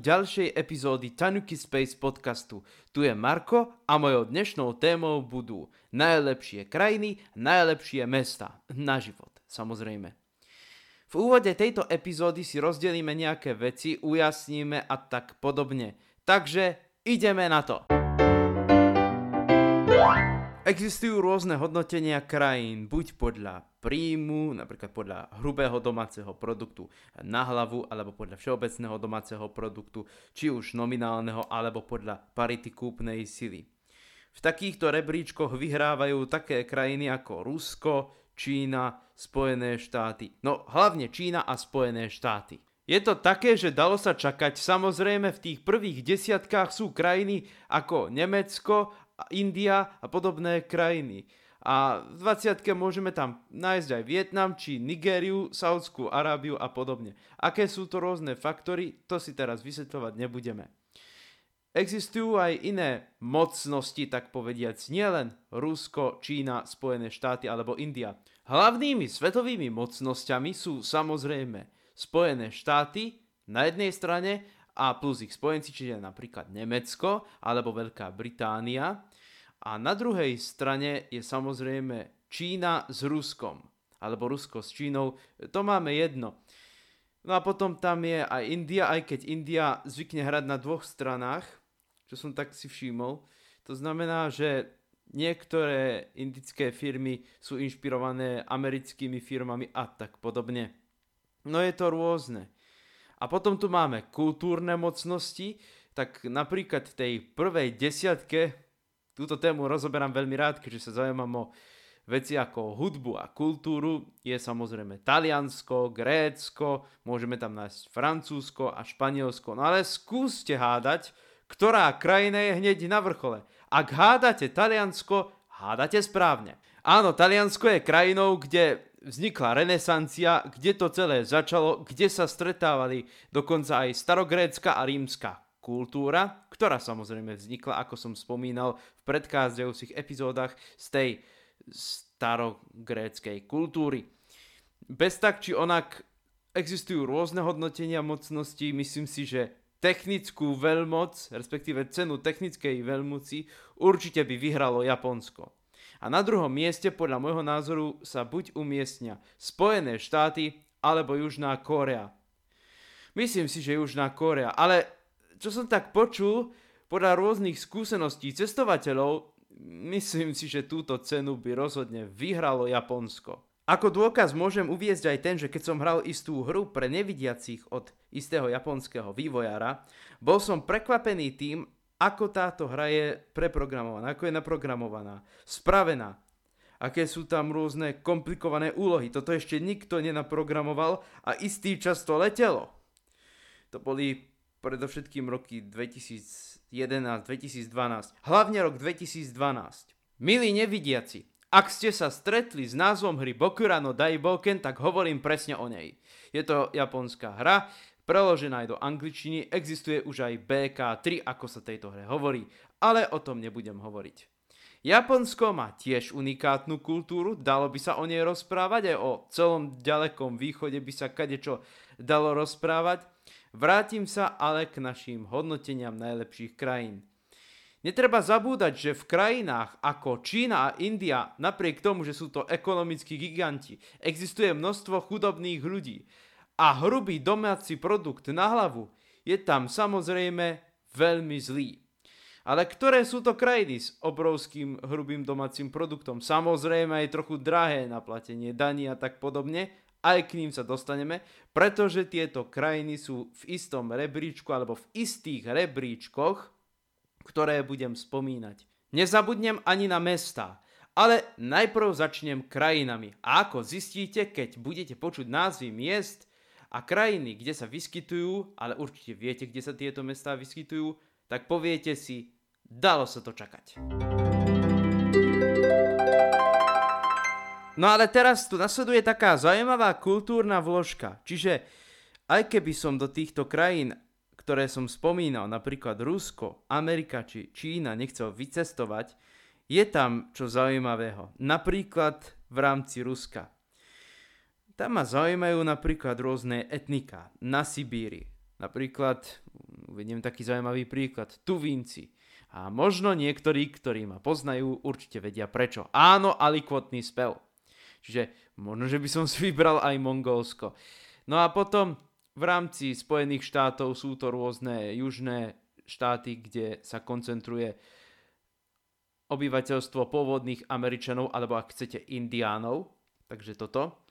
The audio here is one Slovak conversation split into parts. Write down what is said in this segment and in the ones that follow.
ďalšej epizódy Tanuki Space podcastu. Tu je Marko a mojou dnešnou témou budú najlepšie krajiny, najlepšie mesta na život, samozrejme. V úvode tejto epizódy si rozdelíme nejaké veci, ujasníme a tak podobne. Takže ideme na to! Existujú rôzne hodnotenia krajín, buď podľa príjmu, napríklad podľa hrubého domáceho produktu na hlavu, alebo podľa všeobecného domáceho produktu, či už nominálneho, alebo podľa parity kúpnej sily. V takýchto rebríčkoch vyhrávajú také krajiny ako Rusko, Čína, Spojené štáty. No hlavne Čína a Spojené štáty. Je to také, že dalo sa čakať, samozrejme v tých prvých desiatkách sú krajiny ako Nemecko India a podobné krajiny. A v 20 môžeme tam nájsť aj Vietnam, či Nigériu, Saudskú Arábiu a podobne. Aké sú to rôzne faktory, to si teraz vysvetľovať nebudeme. Existujú aj iné mocnosti, tak povediac, nielen Rusko, Čína, Spojené štáty alebo India. Hlavnými svetovými mocnosťami sú samozrejme Spojené štáty na jednej strane a plus ich spojenci, čiže napríklad Nemecko alebo Veľká Británia a na druhej strane je samozrejme Čína s Ruskom. Alebo Rusko s Čínou. To máme jedno. No a potom tam je aj India, aj keď India zvykne hrať na dvoch stranách, čo som tak si všimol. To znamená, že niektoré indické firmy sú inšpirované americkými firmami a tak podobne. No je to rôzne. A potom tu máme kultúrne mocnosti, tak napríklad v tej prvej desiatke túto tému rozoberám veľmi rád, keďže sa zaujímam o veci ako hudbu a kultúru. Je samozrejme Taliansko, Grécko, môžeme tam nájsť Francúzsko a Španielsko. No ale skúste hádať, ktorá krajina je hneď na vrchole. Ak hádate Taliansko, hádate správne. Áno, Taliansko je krajinou, kde vznikla renesancia, kde to celé začalo, kde sa stretávali dokonca aj starogrécka a rímska kultúra, ktorá samozrejme vznikla, ako som spomínal, v predchádzajúcich epizódach z tej starogréckej kultúry. Bez tak či onak existujú rôzne hodnotenia mocností, myslím si, že technickú veľmoc, respektíve cenu technickej veľmoci, určite by vyhralo Japonsko. A na druhom mieste, podľa môjho názoru, sa buď umiestnia Spojené štáty alebo Južná Kórea. Myslím si, že Južná Kórea, ale čo som tak počul, podľa rôznych skúseností cestovateľov, myslím si, že túto cenu by rozhodne vyhralo Japonsko. Ako dôkaz môžem uviezť aj ten, že keď som hral istú hru pre nevidiacich od istého japonského vývojára, bol som prekvapený tým, ako táto hra je preprogramovaná, ako je naprogramovaná, spravená, aké sú tam rôzne komplikované úlohy. Toto ešte nikto nenaprogramoval a istý čas to letelo. To boli predovšetkým roky 2011-2012, hlavne rok 2012. Milí nevidiaci, ak ste sa stretli s názvom hry Bokura no Daiboken, tak hovorím presne o nej. Je to japonská hra, preložená aj do angličtiny, existuje už aj BK3, ako sa tejto hre hovorí, ale o tom nebudem hovoriť. Japonsko má tiež unikátnu kultúru, dalo by sa o nej rozprávať, aj o celom ďalekom východe by sa kadečo dalo rozprávať, Vrátim sa ale k našim hodnoteniam najlepších krajín. Netreba zabúdať, že v krajinách ako Čína a India, napriek tomu, že sú to ekonomickí giganti, existuje množstvo chudobných ľudí a hrubý domáci produkt na hlavu je tam samozrejme veľmi zlý. Ale ktoré sú to krajiny s obrovským hrubým domácim produktom? Samozrejme aj trochu drahé na platenie daní a tak podobne, aj k ním sa dostaneme, pretože tieto krajiny sú v istom rebríčku alebo v istých rebríčkoch, ktoré budem spomínať. Nezabudnem ani na mesta, ale najprv začnem krajinami. A ako zistíte, keď budete počuť názvy miest a krajiny, kde sa vyskytujú, ale určite viete, kde sa tieto mestá vyskytujú, tak poviete si, dalo sa to čakať. No ale teraz tu nasleduje taká zaujímavá kultúrna vložka. Čiže aj keby som do týchto krajín, ktoré som spomínal, napríklad Rusko, Amerika či Čína, nechcel vycestovať, je tam čo zaujímavého. Napríklad v rámci Ruska. Tam ma zaujímajú napríklad rôzne etnika na Sibíri. Napríklad Uvediem taký zaujímavý príklad. Tuvinci. A možno niektorí, ktorí ma poznajú, určite vedia prečo. Áno, alikvotný spev. Čiže možno, že by som si vybral aj Mongolsko. No a potom v rámci Spojených štátov sú to rôzne južné štáty, kde sa koncentruje obyvateľstvo pôvodných Američanov, alebo ak chcete Indiánov, takže toto.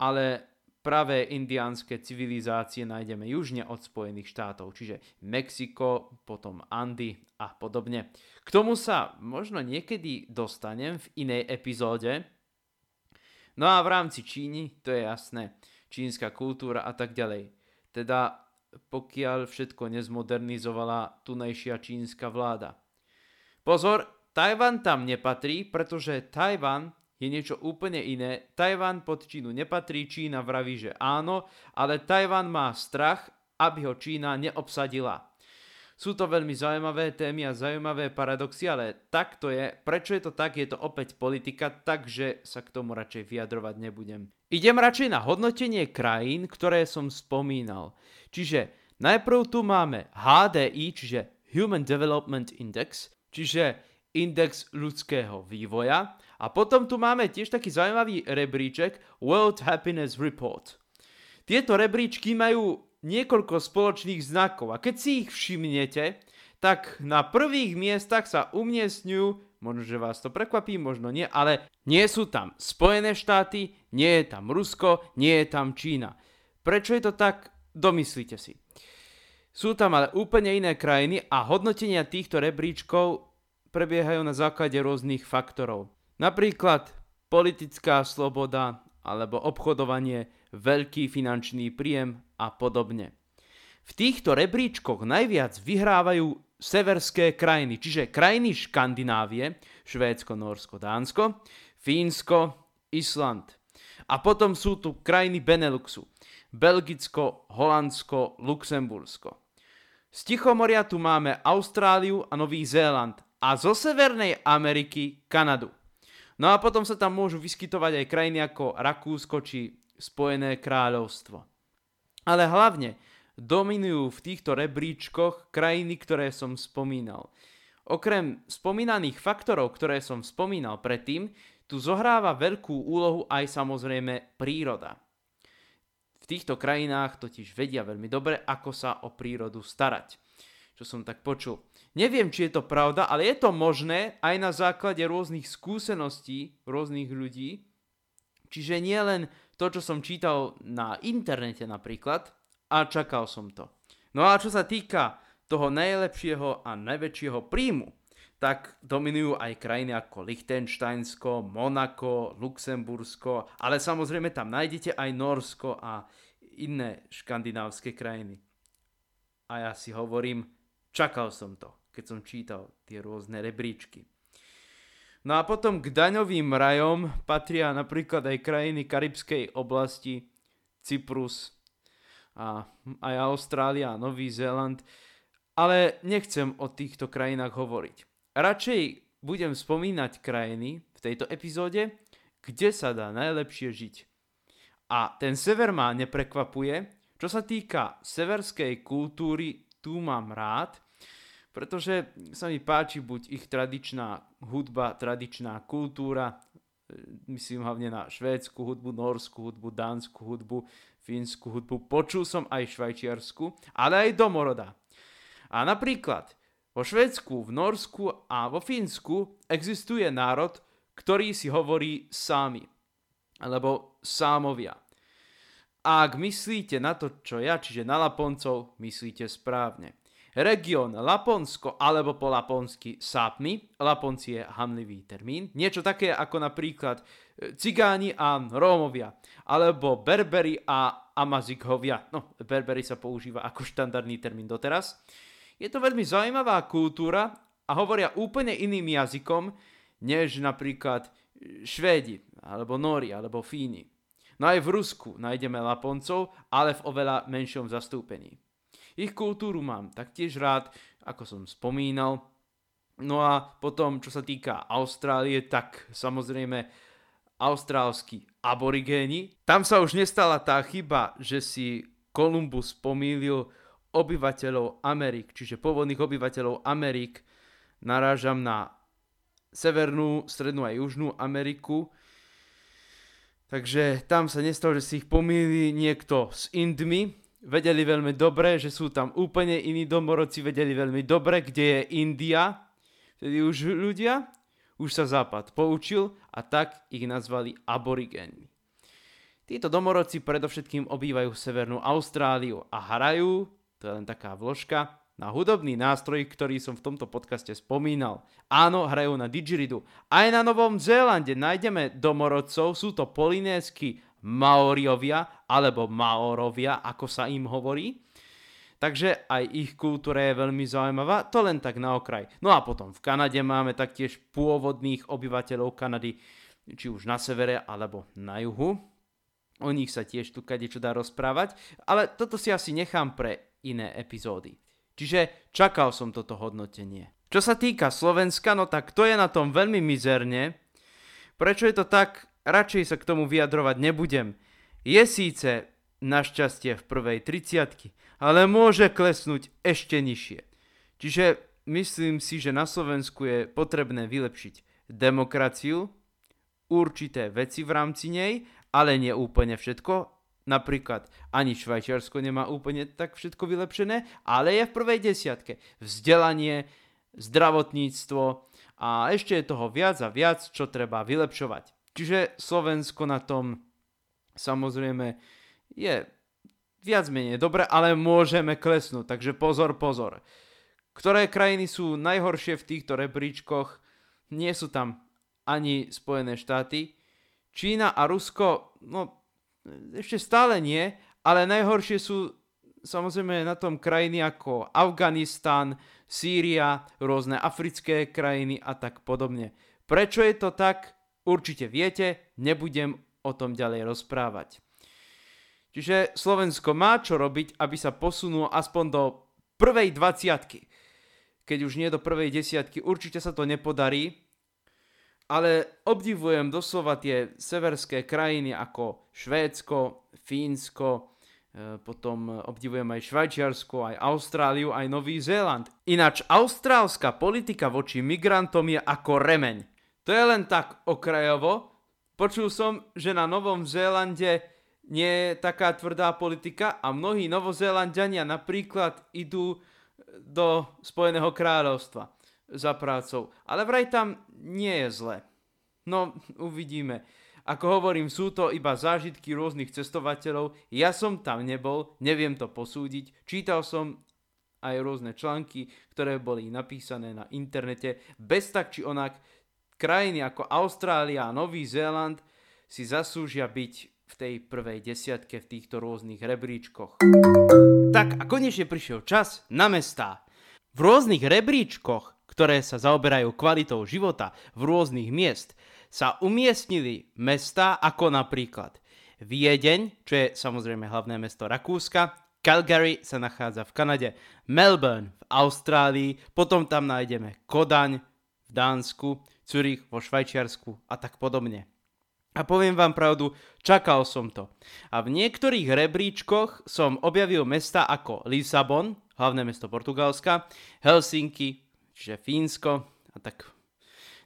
Ale pravé indiánske civilizácie nájdeme južne od Spojených štátov, čiže Mexiko, potom Andy a podobne. K tomu sa možno niekedy dostanem v inej epizóde. No a v rámci Číny, to je jasné, čínska kultúra a tak ďalej. Teda pokiaľ všetko nezmodernizovala tunajšia čínska vláda. Pozor, Tajvan tam nepatrí, pretože Tajvan je niečo úplne iné. Tajvan pod Čínu nepatrí, Čína vraví, že áno, ale Tajvan má strach, aby ho Čína neobsadila. Sú to veľmi zaujímavé témy a zaujímavé paradoxy, ale tak to je. Prečo je to tak? Je to opäť politika, takže sa k tomu radšej vyjadrovať nebudem. Idem radšej na hodnotenie krajín, ktoré som spomínal. Čiže najprv tu máme HDI, čiže Human Development Index, čiže index ľudského vývoja. A potom tu máme tiež taký zaujímavý rebríček World Happiness Report. Tieto rebríčky majú niekoľko spoločných znakov a keď si ich všimnete, tak na prvých miestach sa umiestňujú, možno, že vás to prekvapí, možno nie, ale nie sú tam Spojené štáty, nie je tam Rusko, nie je tam Čína. Prečo je to tak? Domyslite si. Sú tam ale úplne iné krajiny a hodnotenia týchto rebríčkov prebiehajú na základe rôznych faktorov. Napríklad politická sloboda alebo obchodovanie, veľký finančný príjem a podobne. V týchto rebríčkoch najviac vyhrávajú severské krajiny, čiže krajiny Škandinávie, Švédsko, Norsko, Dánsko, Fínsko, Island. A potom sú tu krajiny Beneluxu, Belgicko, Holandsko, Luxembursko. Z Tichomoria tu máme Austráliu a Nový Zéland a zo Severnej Ameriky Kanadu. No a potom sa tam môžu vyskytovať aj krajiny ako Rakúsko či Spojené kráľovstvo. Ale hlavne dominujú v týchto rebríčkoch krajiny, ktoré som spomínal. Okrem spomínaných faktorov, ktoré som spomínal predtým, tu zohráva veľkú úlohu aj samozrejme príroda. V týchto krajinách totiž vedia veľmi dobre, ako sa o prírodu starať. Čo som tak počul. Neviem, či je to pravda, ale je to možné aj na základe rôznych skúseností rôznych ľudí. Čiže nie len to, čo som čítal na internete napríklad a čakal som to. No a čo sa týka toho najlepšieho a najväčšieho príjmu, tak dominujú aj krajiny ako Liechtensteinsko, Monako, Luxembursko, ale samozrejme tam nájdete aj Norsko a iné škandinávske krajiny. A ja si hovorím, čakal som to keď som čítal tie rôzne rebríčky. No a potom k daňovým rajom patria napríklad aj krajiny Karibskej oblasti, Cyprus a aj Austrália a Nový Zéland, ale nechcem o týchto krajinách hovoriť. Radšej budem spomínať krajiny v tejto epizóde, kde sa dá najlepšie žiť. A ten sever ma neprekvapuje. Čo sa týka severskej kultúry, tu mám rád, pretože sa mi páči buď ich tradičná hudba, tradičná kultúra, e, myslím hlavne na švédsku hudbu, norskú hudbu, dánsku hudbu, fínsku hudbu, počul som aj švajčiarsku, ale aj domoroda. A napríklad vo Švédsku, v Norsku a vo Fínsku existuje národ, ktorý si hovorí sámi, alebo sámovia. A ak myslíte na to, čo ja, čiže na Laponcov, myslíte správne. Región Laponsko alebo po laponsky Sápmi, Laponci je hamlivý termín, niečo také ako napríklad e, Cigáni a Rómovia, alebo Berberi a Amazighovia. No, Berberi sa používa ako štandardný termín doteraz. Je to veľmi zaujímavá kultúra a hovoria úplne iným jazykom, než napríklad e, Švédi, alebo Nóri, alebo Fíni. No aj v Rusku nájdeme Laponcov, ale v oveľa menšom zastúpení. Ich kultúru mám taktiež rád, ako som spomínal. No a potom, čo sa týka Austrálie, tak samozrejme austrálsky aborigéni. Tam sa už nestala tá chyba, že si Kolumbus pomýlil obyvateľov Amerik, čiže pôvodných obyvateľov Amerik, narážam na Severnú, Strednú a Južnú Ameriku. Takže tam sa nestalo, že si ich pomýli niekto s Indmi. Vedeli veľmi dobre, že sú tam úplne iní domorodci, vedeli veľmi dobre, kde je India. Vtedy už ľudia, už sa Západ poučil a tak ich nazvali aborigénmi. Títo domorodci predovšetkým obývajú Severnú Austráliu a hrajú, to je len taká vložka, na hudobný nástroj, ktorý som v tomto podcaste spomínal. Áno, hrajú na didgeridu. Aj na Novom Zélande nájdeme domorodcov, sú to polinésky Maoriovia, alebo Maorovia, ako sa im hovorí. Takže aj ich kultúra je veľmi zaujímavá, to len tak na okraj. No a potom v Kanade máme taktiež pôvodných obyvateľov Kanady, či už na severe alebo na juhu. O nich sa tiež tu čo dá rozprávať, ale toto si asi nechám pre iné epizódy. Čiže čakal som toto hodnotenie. Čo sa týka Slovenska, no tak to je na tom veľmi mizerne. Prečo je to tak, radšej sa k tomu vyjadrovať nebudem. Je síce našťastie v prvej 30 ale môže klesnúť ešte nižšie. Čiže myslím si, že na Slovensku je potrebné vylepšiť demokraciu, určité veci v rámci nej ale nie úplne všetko. Napríklad ani Švajčiarsko nemá úplne tak všetko vylepšené, ale je v prvej desiatke. Vzdelanie, zdravotníctvo a ešte je toho viac a viac, čo treba vylepšovať. Čiže Slovensko na tom samozrejme je viac menej dobre, ale môžeme klesnúť, takže pozor, pozor. Ktoré krajiny sú najhoršie v týchto rebríčkoch? Nie sú tam ani Spojené štáty, Čína a Rusko, no ešte stále nie, ale najhoršie sú samozrejme na tom krajiny ako Afganistan, Sýria, rôzne africké krajiny a tak podobne. Prečo je to tak? Určite viete, nebudem o tom ďalej rozprávať. Čiže Slovensko má čo robiť, aby sa posunulo aspoň do prvej dvaciatky. Keď už nie do prvej desiatky, určite sa to nepodarí, ale obdivujem doslova tie severské krajiny ako Švédsko, Fínsko, e, potom obdivujem aj Švajčiarsko, aj Austráliu, aj Nový Zéland. Ináč austrálska politika voči migrantom je ako remeň. To je len tak okrajovo. Počul som, že na Novom Zélande nie je taká tvrdá politika a mnohí Novozélandania napríklad idú do Spojeného kráľovstva za prácou. Ale vraj tam nie je zle. No, uvidíme. Ako hovorím, sú to iba zážitky rôznych cestovateľov. Ja som tam nebol, neviem to posúdiť. Čítal som aj rôzne články, ktoré boli napísané na internete. Bez tak či onak, krajiny ako Austrália a Nový Zéland si zaslúžia byť v tej prvej desiatke v týchto rôznych rebríčkoch. Tak a konečne prišiel čas na mestá. V rôznych rebríčkoch ktoré sa zaoberajú kvalitou života v rôznych miest, sa umiestnili mesta ako napríklad Viedeň, čo je samozrejme hlavné mesto Rakúska, Calgary sa nachádza v Kanade, Melbourne v Austrálii, potom tam nájdeme Kodaň Dánsku, Zurich vo Švajčiarsku a tak podobne. A poviem vám pravdu, čakal som to. A v niektorých rebríčkoch som objavil mesta ako Lisabon, hlavné mesto Portugalska, Helsinki, čiže Fínsko a tak.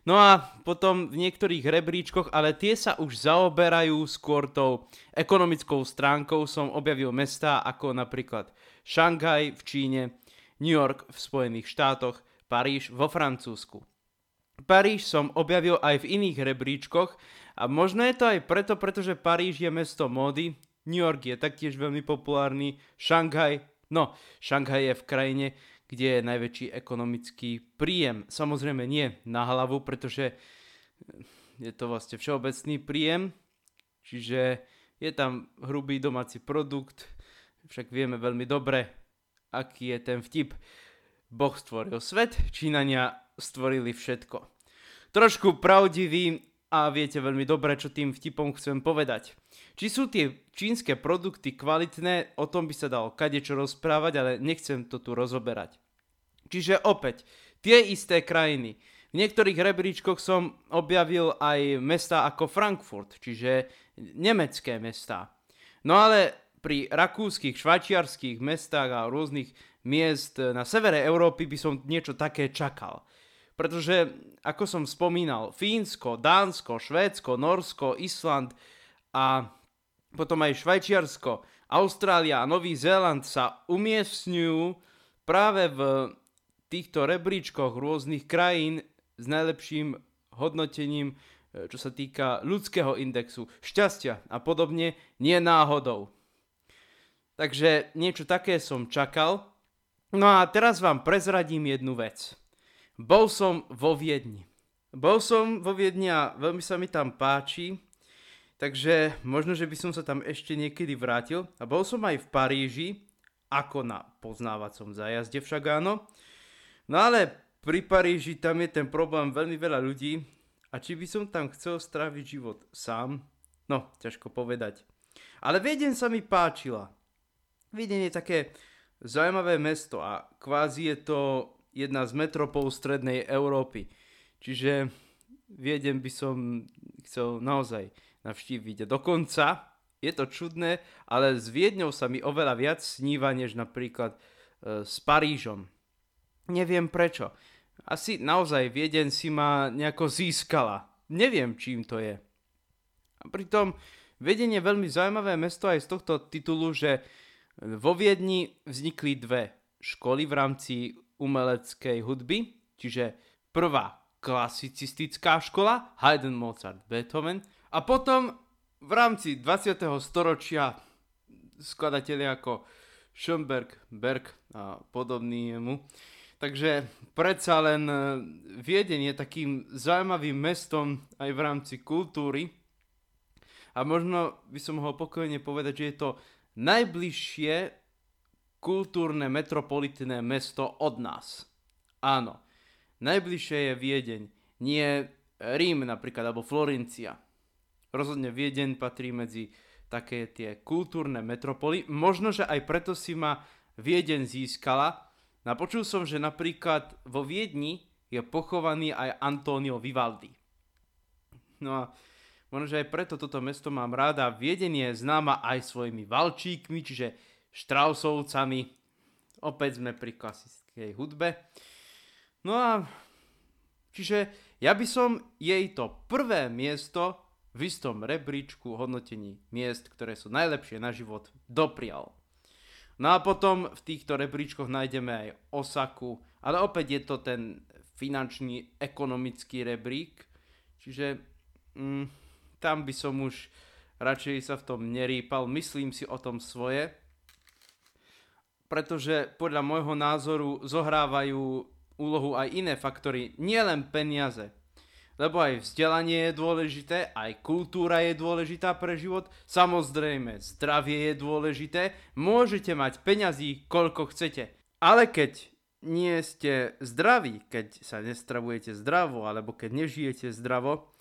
No a potom v niektorých rebríčkoch, ale tie sa už zaoberajú skôr tou ekonomickou stránkou, som objavil mesta ako napríklad Šanghaj v Číne, New York v Spojených štátoch, Paríž vo Francúzsku. Paríž som objavil aj v iných rebríčkoch a možno je to aj preto, pretože Paríž je mesto módy, New York je taktiež veľmi populárny, Šanghaj, no, Šanghaj je v krajine, kde je najväčší ekonomický príjem. Samozrejme nie na hlavu, pretože je to vlastne všeobecný príjem, čiže je tam hrubý domáci produkt, však vieme veľmi dobre, aký je ten vtip. Boh stvoril svet, Číňania stvorili všetko. Trošku pravdivý a viete veľmi dobre, čo tým vtipom chcem povedať. Či sú tie čínske produkty kvalitné, o tom by sa dalo kadečo rozprávať, ale nechcem to tu rozoberať. Čiže opäť, tie isté krajiny. V niektorých rebríčkoch som objavil aj mesta ako Frankfurt, čiže nemecké mesta. No ale pri rakúskych, švajčiarských mestách a rôznych miest na severe Európy by som niečo také čakal. Pretože, ako som spomínal, Fínsko, Dánsko, Švédsko, Norsko, Island a potom aj Švajčiarsko, Austrália a Nový Zéland sa umiestňujú práve v týchto rebríčkoch rôznych krajín s najlepším hodnotením, e, čo sa týka ľudského indexu, šťastia a podobne, nie náhodou. Takže niečo také som čakal. No a teraz vám prezradím jednu vec. Bol som vo Viedni. Bol som vo Viedni a veľmi sa mi tam páči, takže možno, že by som sa tam ešte niekedy vrátil. A bol som aj v Paríži, ako na poznávacom zájazde však áno. No ale pri Paríži tam je ten problém veľmi veľa ľudí a či by som tam chcel stráviť život sám, no ťažko povedať. Ale Viedeň sa mi páčila. Viedeň je také zaujímavé mesto a kvázi je to jedna z metropol strednej Európy. Čiže Viedem by som chcel naozaj navštíviť. Dokonca je to čudné, ale s Viedňou sa mi oveľa viac sníva, než napríklad e, s Parížom. Neviem prečo. Asi naozaj Viedeň si ma nejako získala. Neviem, čím to je. A pritom Viedeň je veľmi zaujímavé mesto aj z tohto titulu, že vo Viedni vznikli dve školy v rámci umeleckej hudby, čiže prvá klasicistická škola, Haydn, Mozart, Beethoven, a potom v rámci 20. storočia skladatelia ako Schoenberg, Berg a podobný jemu. Takže predsa len e, Viedeň je takým zaujímavým mestom aj v rámci kultúry. A možno by som mohol pokojne povedať, že je to najbližšie kultúrne metropolitné mesto od nás. Áno, najbližšie je Viedeň, nie Rím napríklad, alebo Florencia. Rozhodne Viedeň patrí medzi také tie kultúrne metropoly. Možno, že aj preto si ma Viedeň získala. Napočul som, že napríklad vo Viedni je pochovaný aj Antonio Vivaldi. No a možno, že aj preto toto mesto mám ráda. Viedeň je známa aj svojimi valčíkmi, čiže Štrausovcami. Opäť sme pri klasickej hudbe. No a čiže ja by som jej to prvé miesto v istom rebríčku hodnotení miest, ktoré sú najlepšie na život, doprial. No a potom v týchto rebríčkoch nájdeme aj Osaku, ale opäť je to ten finančný, ekonomický rebrík, čiže mm, tam by som už radšej sa v tom nerýpal, myslím si o tom svoje pretože podľa môjho názoru zohrávajú úlohu aj iné faktory, nielen peniaze. Lebo aj vzdelanie je dôležité, aj kultúra je dôležitá pre život, samozrejme zdravie je dôležité, môžete mať peňazí koľko chcete. Ale keď nie ste zdraví, keď sa nestravujete zdravo, alebo keď nežijete zdravo,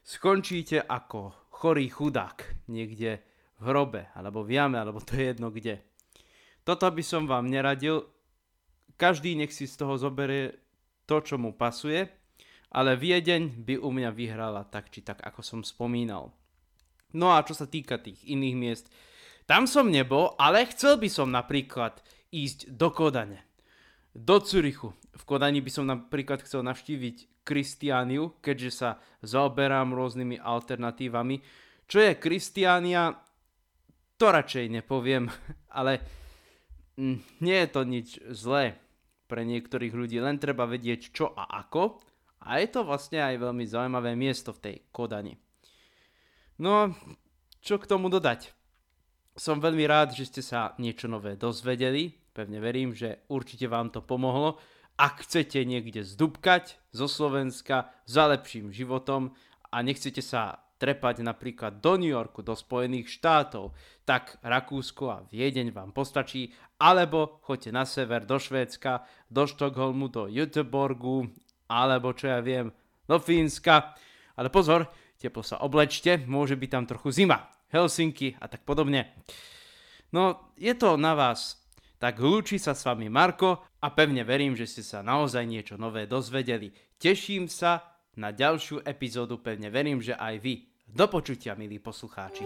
skončíte ako chorý chudák niekde v hrobe, alebo v jame, alebo to je jedno kde. Toto by som vám neradil. Každý nech si z toho zoberie to, čo mu pasuje, ale Viedeň by u mňa vyhrala tak či tak, ako som spomínal. No a čo sa týka tých iných miest, tam som nebol, ale chcel by som napríklad ísť do Kodane, do Curychu. V Kodani by som napríklad chcel navštíviť Kristiániu, keďže sa zaoberám rôznymi alternatívami. Čo je Kristiánia, to radšej nepoviem, ale nie je to nič zlé pre niektorých ľudí, len treba vedieť čo a ako. A je to vlastne aj veľmi zaujímavé miesto v tej Kodani. No, čo k tomu dodať? Som veľmi rád, že ste sa niečo nové dozvedeli. Pevne verím, že určite vám to pomohlo. Ak chcete niekde zdubkať zo Slovenska za lepším životom a nechcete sa trepať napríklad do New Yorku, do Spojených štátov, tak Rakúsko a Viedeň vám postačí, alebo choďte na sever do Švédska, do Štokholmu, do Göteborgu, alebo čo ja viem, do Fínska. Ale pozor, teplo sa oblečte, môže byť tam trochu zima, Helsinky a tak podobne. No, je to na vás. Tak lúči sa s vami Marko a pevne verím, že ste sa naozaj niečo nové dozvedeli. Teším sa na ďalšiu epizódu, pevne verím, že aj vy. Do počutia, milí poslucháči.